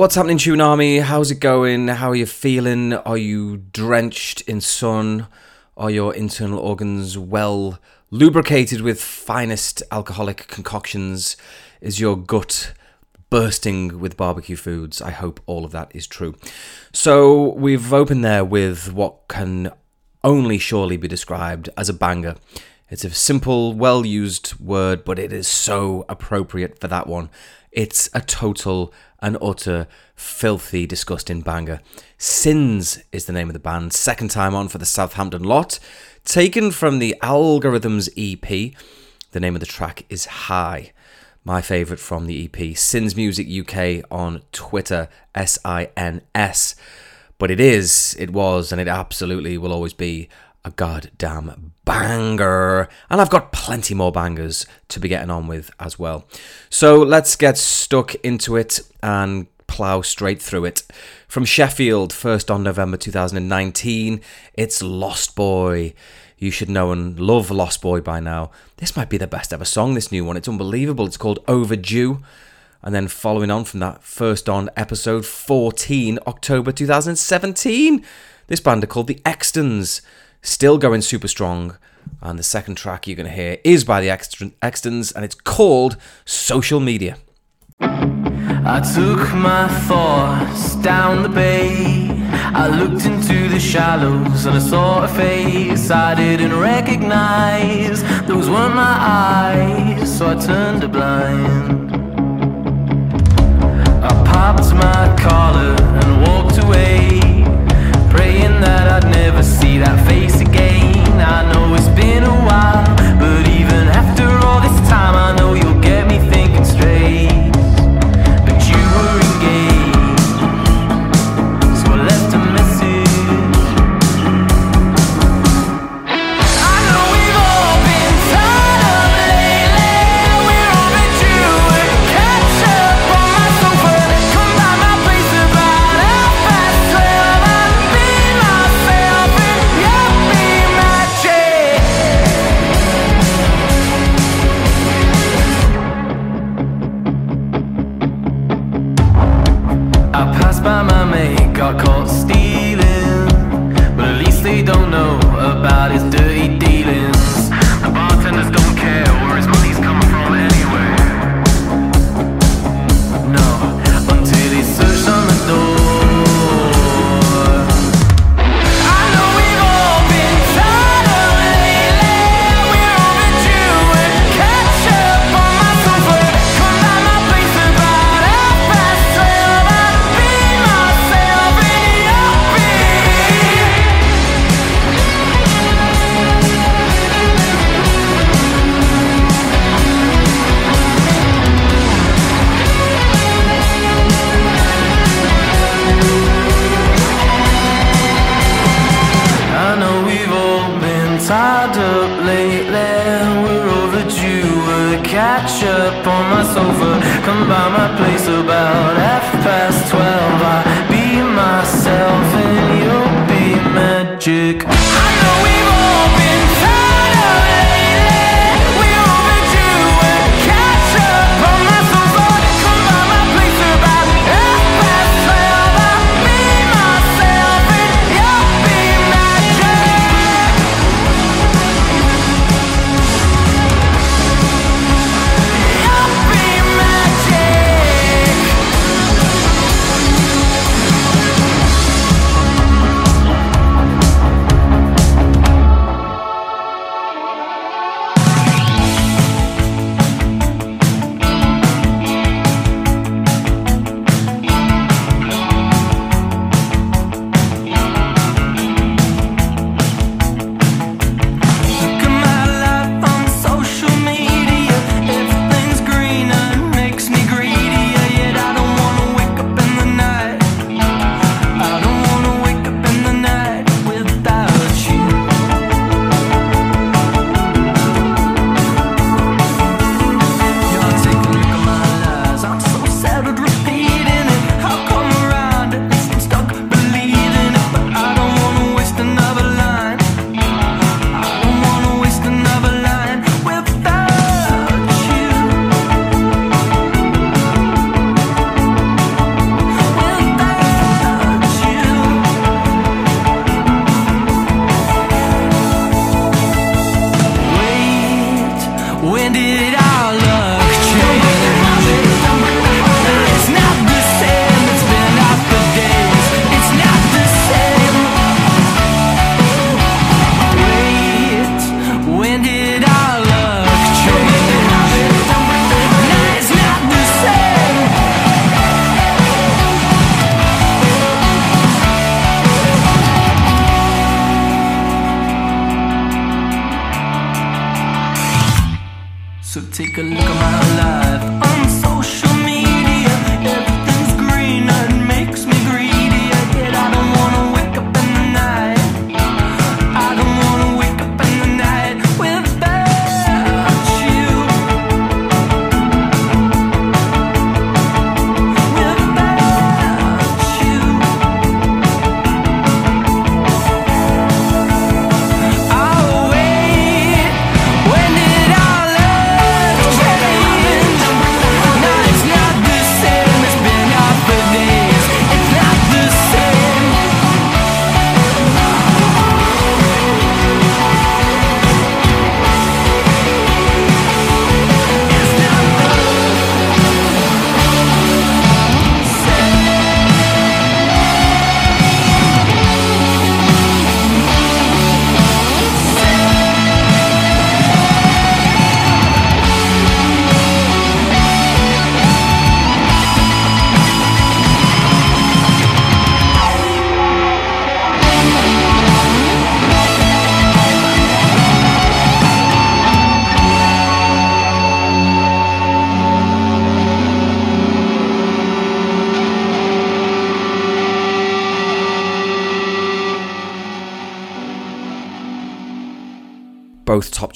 what's happening, Tsunami? How's it going? How are you feeling? Are you drenched in sun? Are your internal organs well lubricated with finest alcoholic concoctions? Is your gut bursting with barbecue foods? I hope all of that is true. So, we've opened there with what can only surely be described as a banger. It's a simple, well used word, but it is so appropriate for that one. It's a total and utter filthy, disgusting banger. Sins is the name of the band, second time on for the Southampton lot, taken from the Algorithms EP. The name of the track is High. My favourite from the EP, Sins Music UK on Twitter, S I N S. But it is, it was, and it absolutely will always be a goddamn banger. And I've got plenty more bangers to be getting on with as well. So let's get stuck into it and plough straight through it. From Sheffield, first on November 2019, it's Lost Boy. You should know and love Lost Boy by now. This might be the best ever song, this new one. It's unbelievable. It's called Overdue. And then following on from that, first on episode 14, October 2017, this band are called the Extons still going super strong. And the second track you're going to hear is by the Extons, and it's called Social Media. I took my thoughts down the bay. I looked into the shallows and I saw a face I didn't recognize. Those weren't my eyes, so I turned a blind. I popped my collar and walked away praying that I'd never see that face again. I know been a while, but even after all this time, I know you'll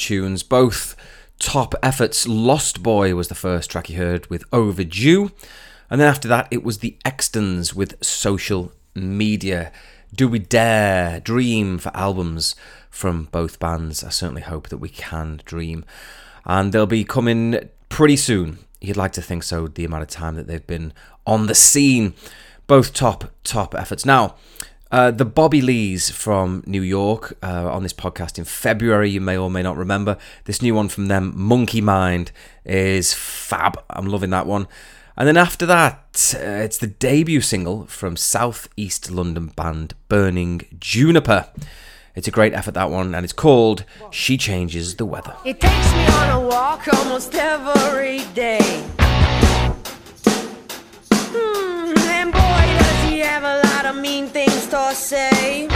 tunes, both top efforts. Lost Boy was the first track you heard with Overdue. And then after that, it was the Extons with Social Media. Do we dare dream for albums from both bands? I certainly hope that we can dream. And they'll be coming pretty soon. You'd like to think so, the amount of time that they've been on the scene. Both top, top efforts. Now, uh, the Bobby Lees from New York uh, on this podcast in February, you may or may not remember. This new one from them, Monkey Mind, is fab. I'm loving that one. And then after that, uh, it's the debut single from South East London band Burning Juniper. It's a great effort, that one, and it's called She Changes the Weather. It takes me on a walk almost every day. Lot of mean things to say.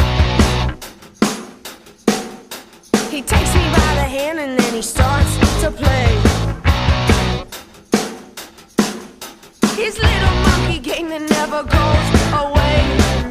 He takes me by the hand and then he starts to play. His little monkey game that never goes away.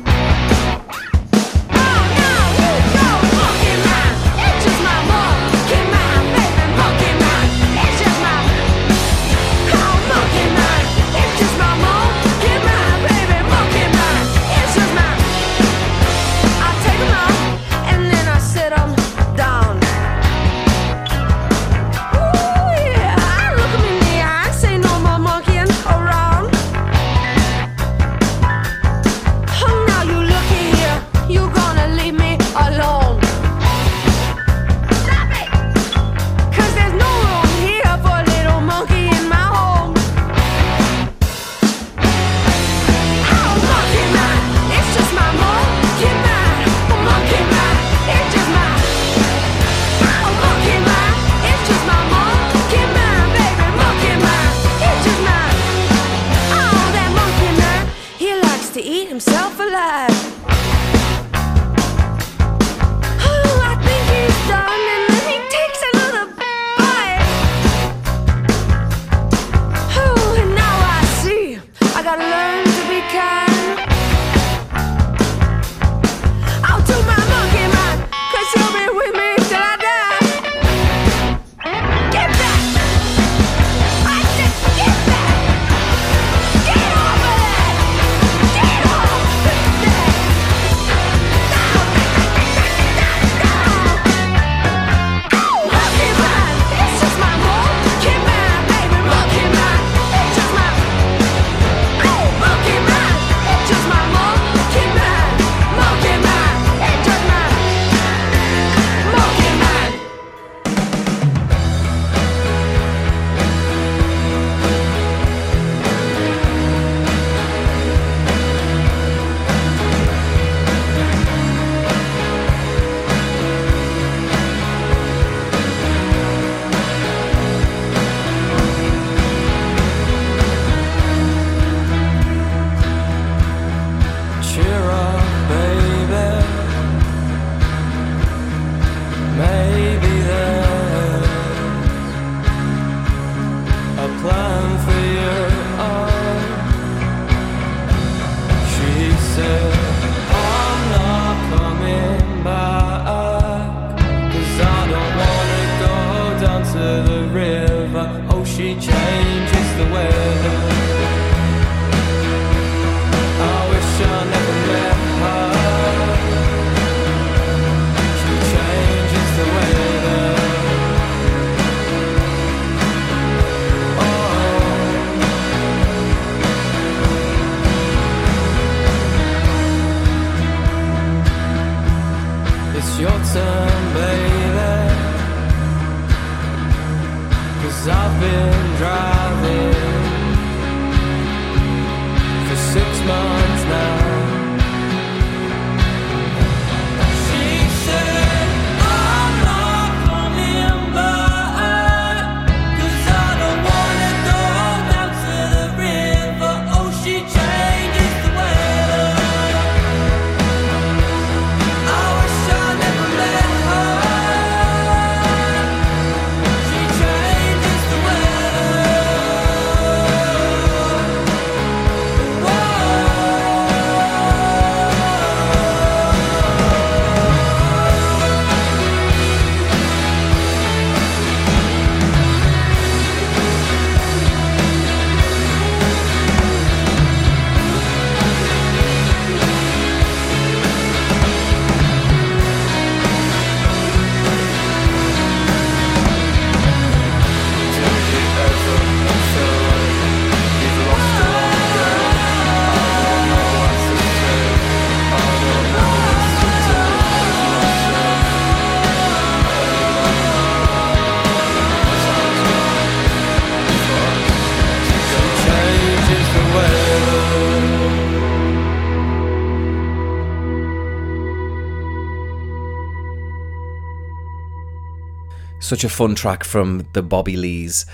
Such a fun track from the Bobby Lees.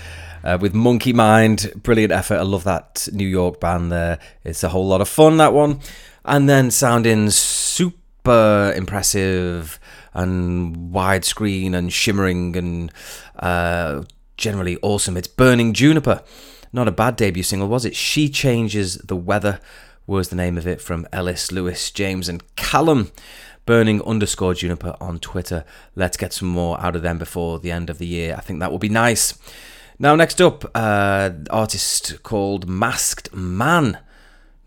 Uh, with Monkey Mind, brilliant effort. I love that New York band there. It's a whole lot of fun, that one. And then sounding super impressive and widescreen and shimmering and uh, generally awesome. It's Burning Juniper. Not a bad debut single, was it? She Changes the Weather was the name of it from Ellis, Lewis, James, and Callum. Burning underscore Juniper on Twitter. Let's get some more out of them before the end of the year. I think that will be nice. Now, next up, uh, artist called Masked Man.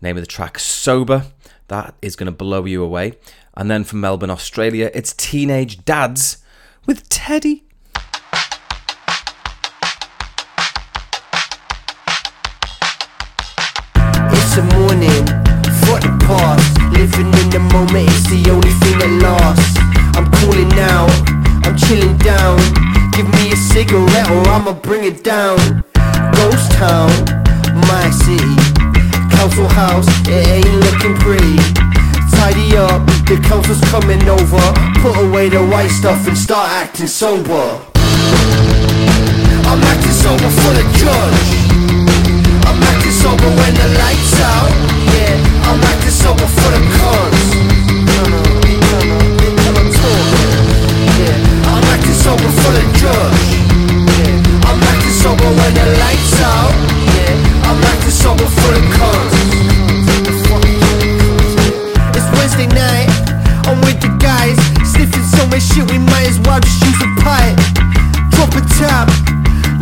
Name of the track Sober. That is going to blow you away. And then from Melbourne, Australia, it's Teenage Dads with Teddy. It's a morning the moment is the only thing that lasts. I'm cooling now, I'm chilling down. Give me a cigarette or I'ma bring it down. Ghost town, my city. Council house, it ain't looking pretty. Tidy up, the council's coming over. Put away the white stuff and start acting sober. I'm acting sober for the judge. I'm acting sober when the lights out. I'm acting sober for the cons. I'm for the I'm when the lights out. I'm for the. It's Wednesday night. I'm with the guys, sniffing so much shit we might as well just use a pipe. Drop a tap,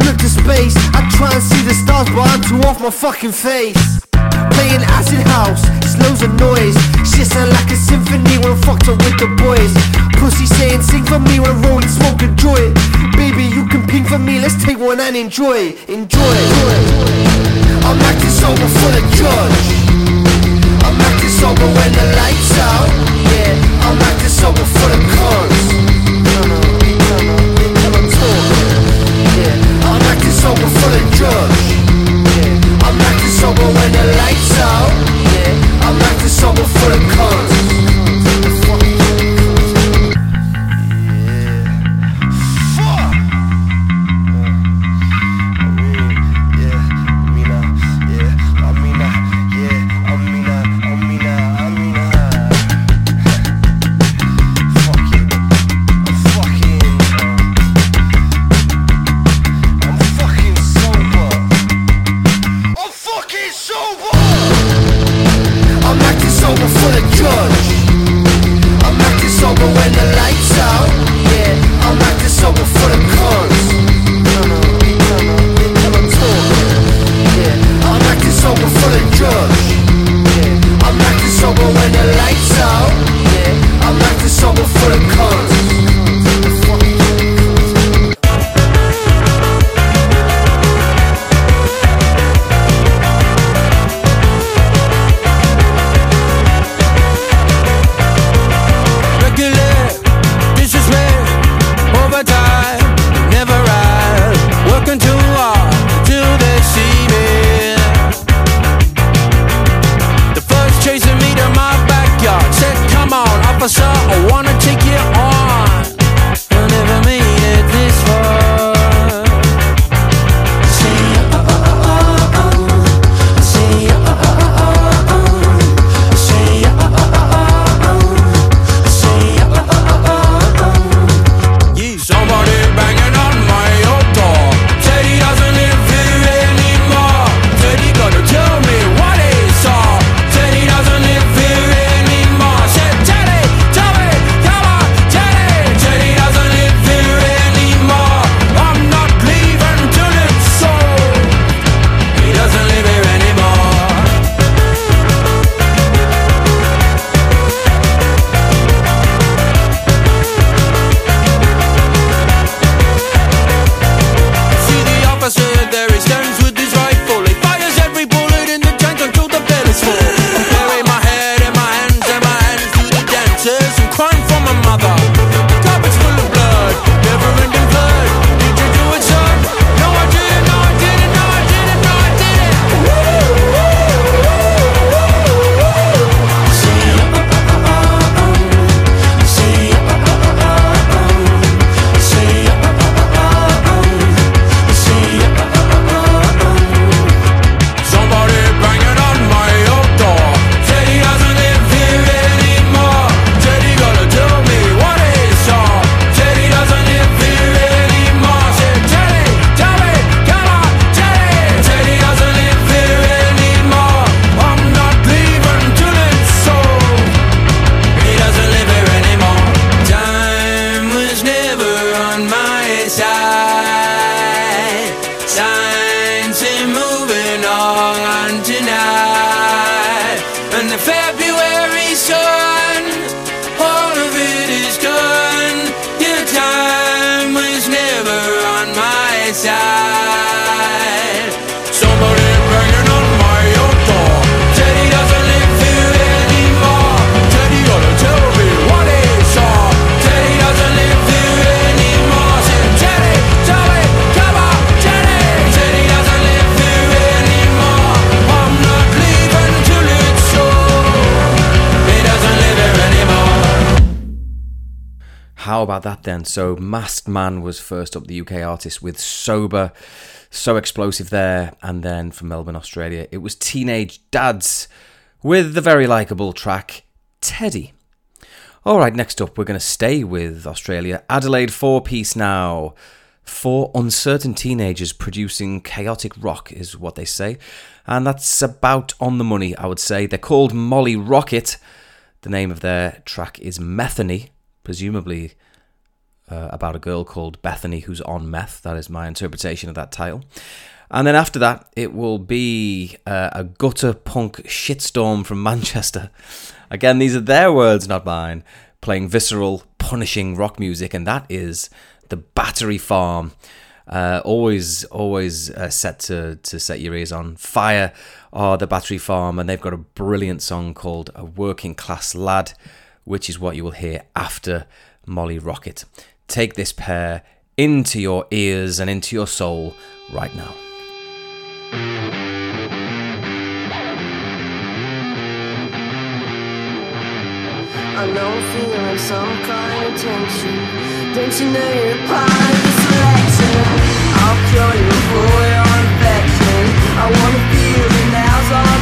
look to space. I try and see the stars, but I'm too off my fucking face. The boys. Pussy saying sing for me when I roll and smoke a joint. Baby, you can ping for me, let's take one and enjoy. it. Enjoy. I'm acting sober for the judge. I'm acting sober when the lights out. Yeah, I'm acting sober for the I'm acting sober for the judge. Yeah, I'm acting sober when the lights out. Yeah, I'm acting sober for the cons. For the judge. I'm acting sober when the lights out. Yeah, I'm acting sober for the cons. How about that then? So, Masked Man was first up, the UK artist with Sober, so explosive there. And then from Melbourne, Australia, it was Teenage Dads with the very likeable track Teddy. All right, next up, we're going to stay with Australia. Adelaide four piece now. Four uncertain teenagers producing chaotic rock, is what they say. And that's about on the money, I would say. They're called Molly Rocket. The name of their track is Methany, presumably uh, about a girl called Bethany who's on meth. That is my interpretation of that title. And then after that, it will be uh, a gutter punk shitstorm from Manchester. Again, these are their words, not mine. Playing visceral, punishing rock music, and that is the Battery Farm. Uh, always, always uh, set to to set your ears on fire. Are the Battery Farm, and they've got a brilliant song called "A Working Class Lad," which is what you will hear after Molly Rocket. Take this pair into your ears and into your soul right now. I know I'm feeling some kind of tension. Don't you know you're part of the selection? I'll cure you for your infection. I wanna feel the nails on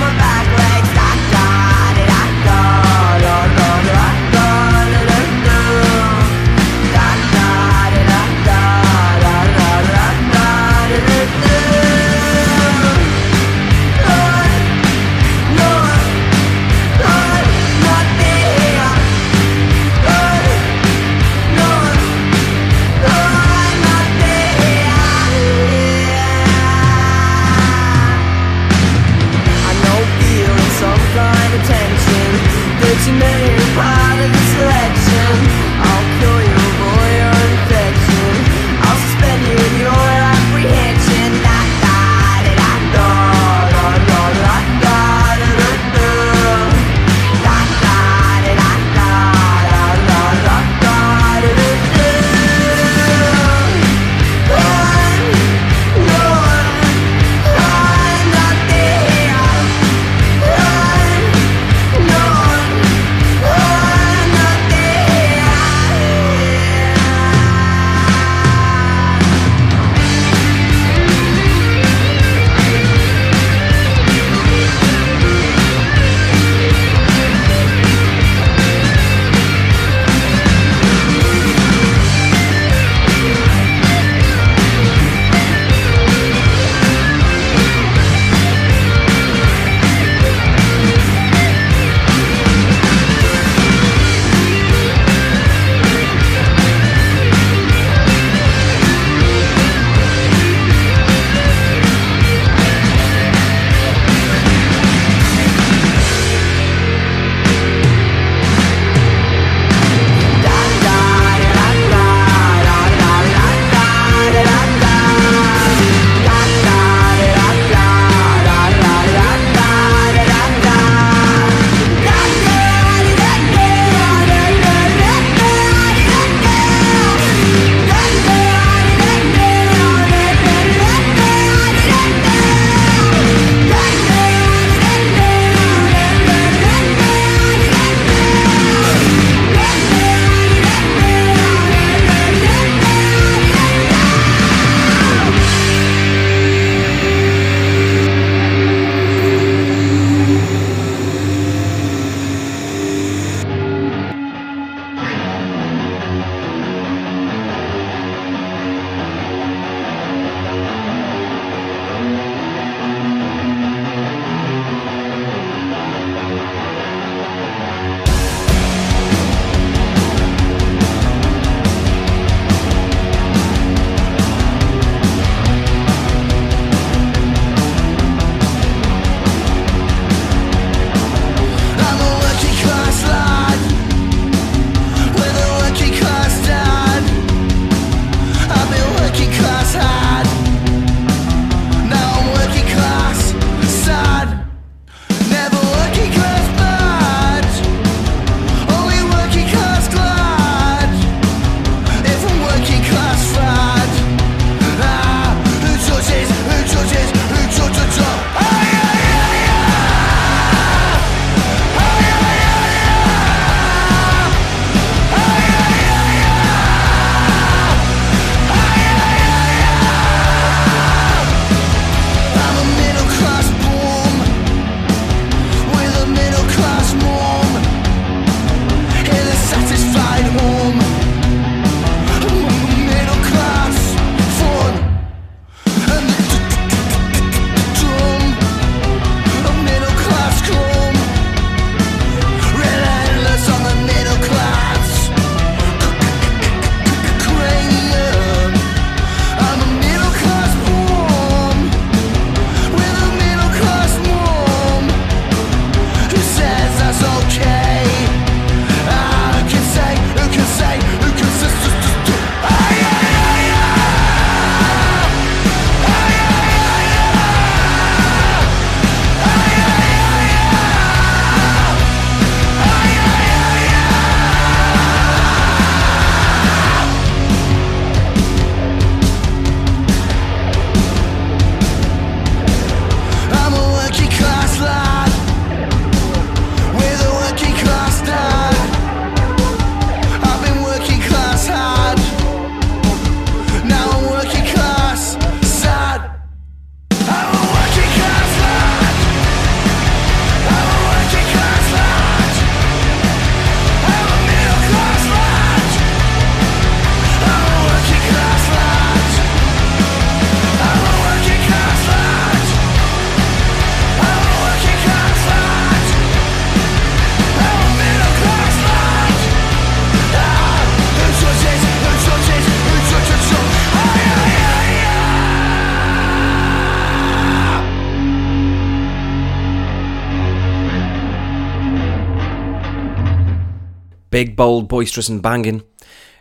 Big, bold, boisterous, and banging.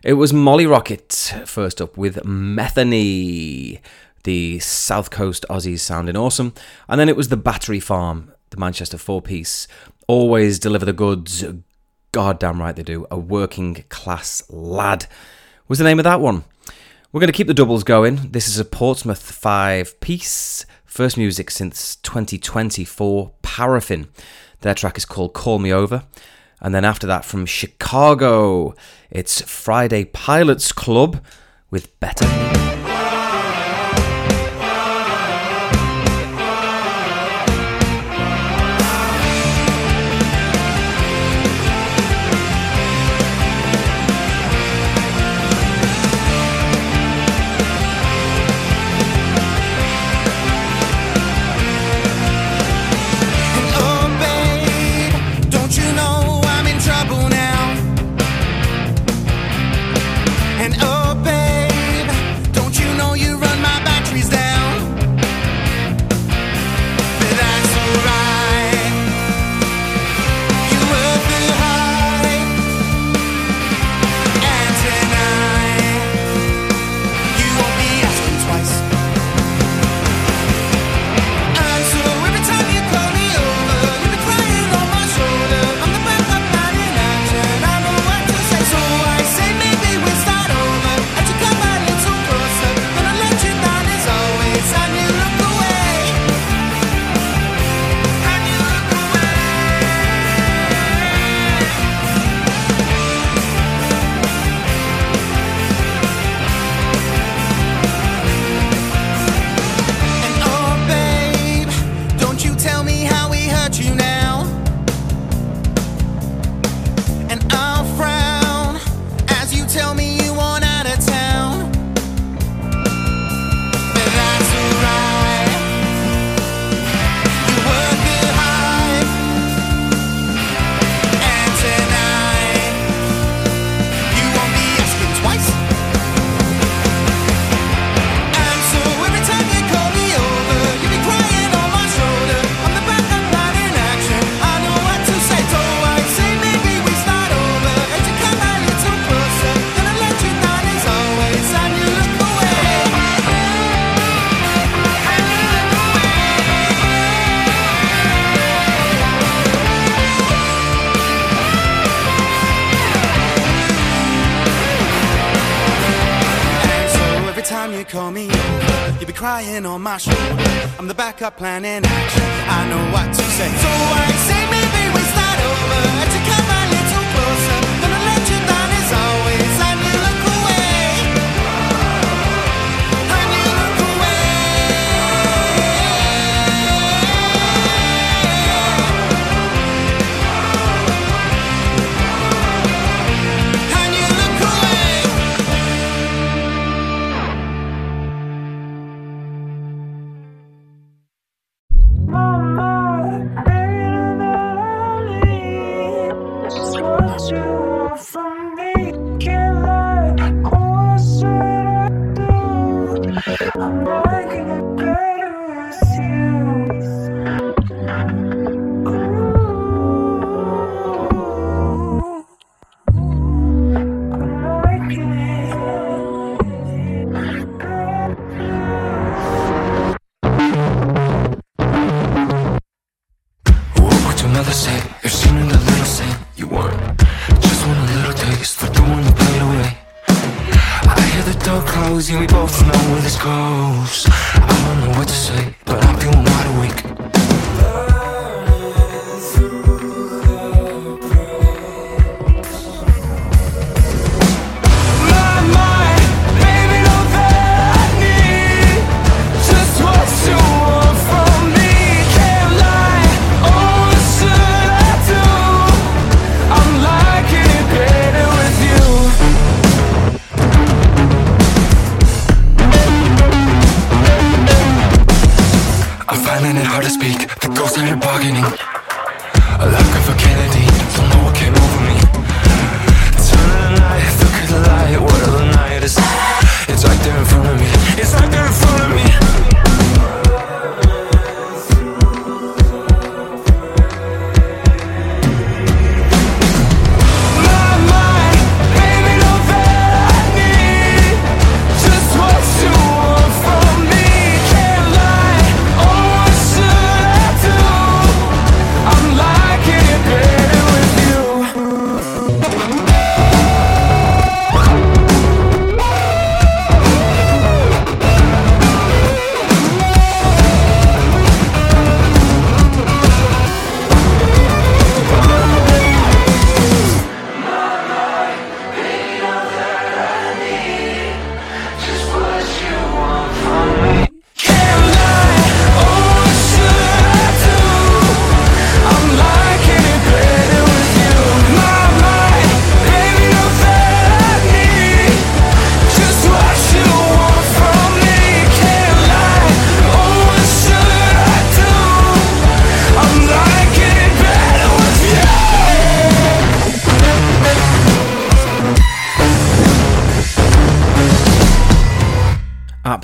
It was Molly Rocket, first up with Methany, the South Coast Aussies sounding awesome. And then it was The Battery Farm, the Manchester four piece. Always deliver the goods, God damn right they do. A working class lad was the name of that one. We're going to keep the doubles going. This is a Portsmouth five piece, first music since 2024, Paraffin. Their track is called Call Me Over. And then after that, from Chicago, it's Friday Pilots Club with Better.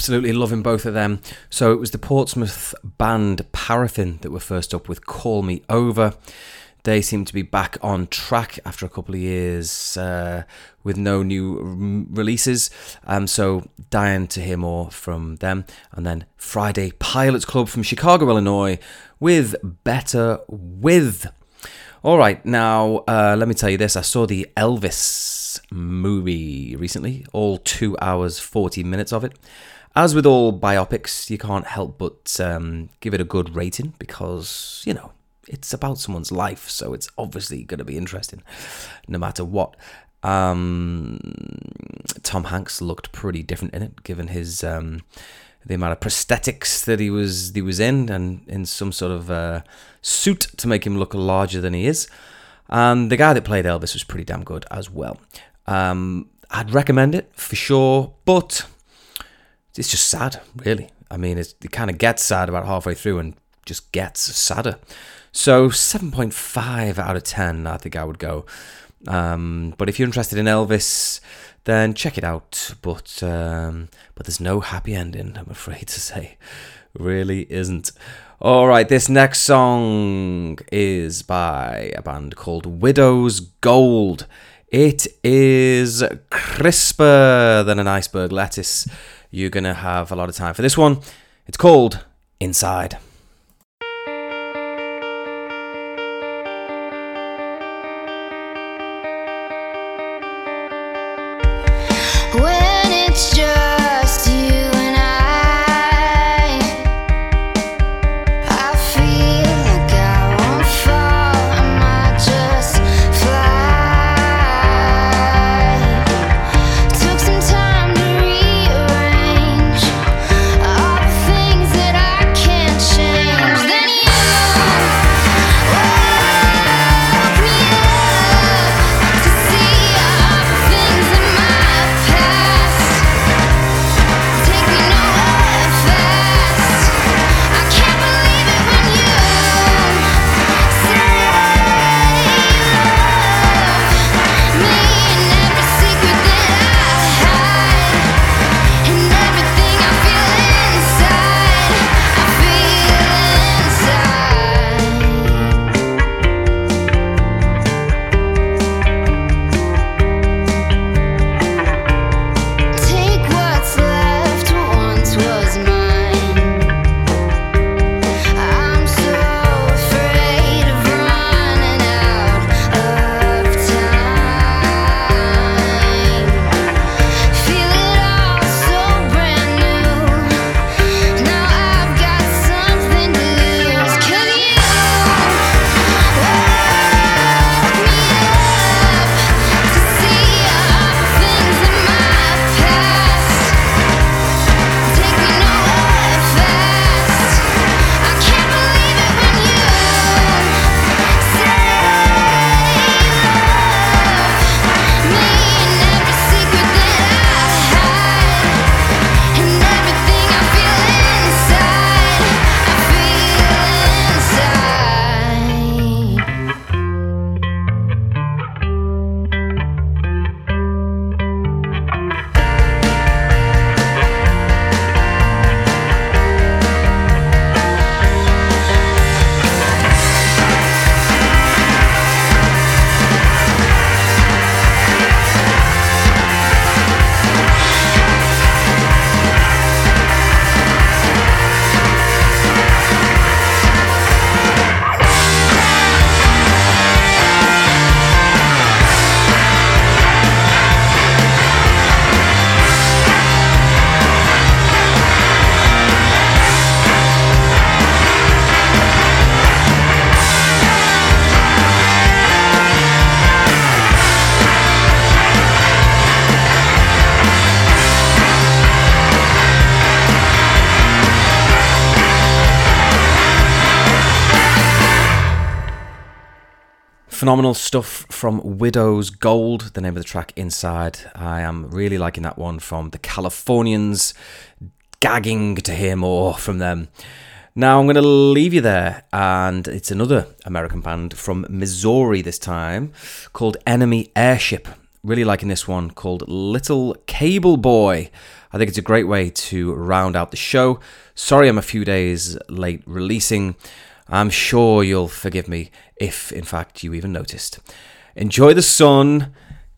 Absolutely loving both of them. So it was the Portsmouth band Paraffin that were first up with Call Me Over. They seem to be back on track after a couple of years uh, with no new releases. Um, so dying to hear more from them. And then Friday Pilots Club from Chicago, Illinois with Better With. All right, now uh, let me tell you this. I saw the Elvis movie recently, all two hours, 40 minutes of it. As with all biopics, you can't help but um, give it a good rating because, you know, it's about someone's life, so it's obviously going to be interesting no matter what. Um, Tom Hanks looked pretty different in it, given his. Um, the amount of prosthetics that he was he was in, and in some sort of uh, suit to make him look larger than he is. And the guy that played Elvis was pretty damn good as well. Um, I'd recommend it for sure, but it's just sad, really. I mean, it kind of gets sad about halfway through and just gets sadder. So 7.5 out of 10, I think I would go. Um, but if you're interested in Elvis, then check it out. But um, but there's no happy ending, I'm afraid to say. Really isn't. All right, this next song is by a band called Widow's Gold. It is crisper than an iceberg lettuce. You're going to have a lot of time for this one. It's called Inside. Phenomenal stuff from Widow's Gold, the name of the track Inside. I am really liking that one from the Californians. Gagging to hear more from them. Now I'm going to leave you there, and it's another American band from Missouri this time called Enemy Airship. Really liking this one called Little Cable Boy. I think it's a great way to round out the show. Sorry I'm a few days late releasing. I'm sure you'll forgive me if, in fact, you even noticed. Enjoy the sun.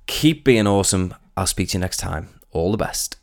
Keep being awesome. I'll speak to you next time. All the best.